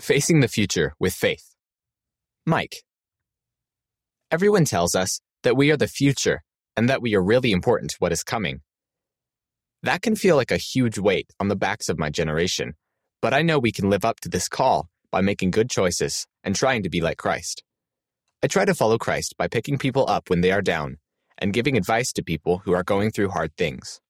Facing the Future with Faith. Mike. Everyone tells us that we are the future and that we are really important to what is coming. That can feel like a huge weight on the backs of my generation, but I know we can live up to this call by making good choices and trying to be like Christ. I try to follow Christ by picking people up when they are down and giving advice to people who are going through hard things.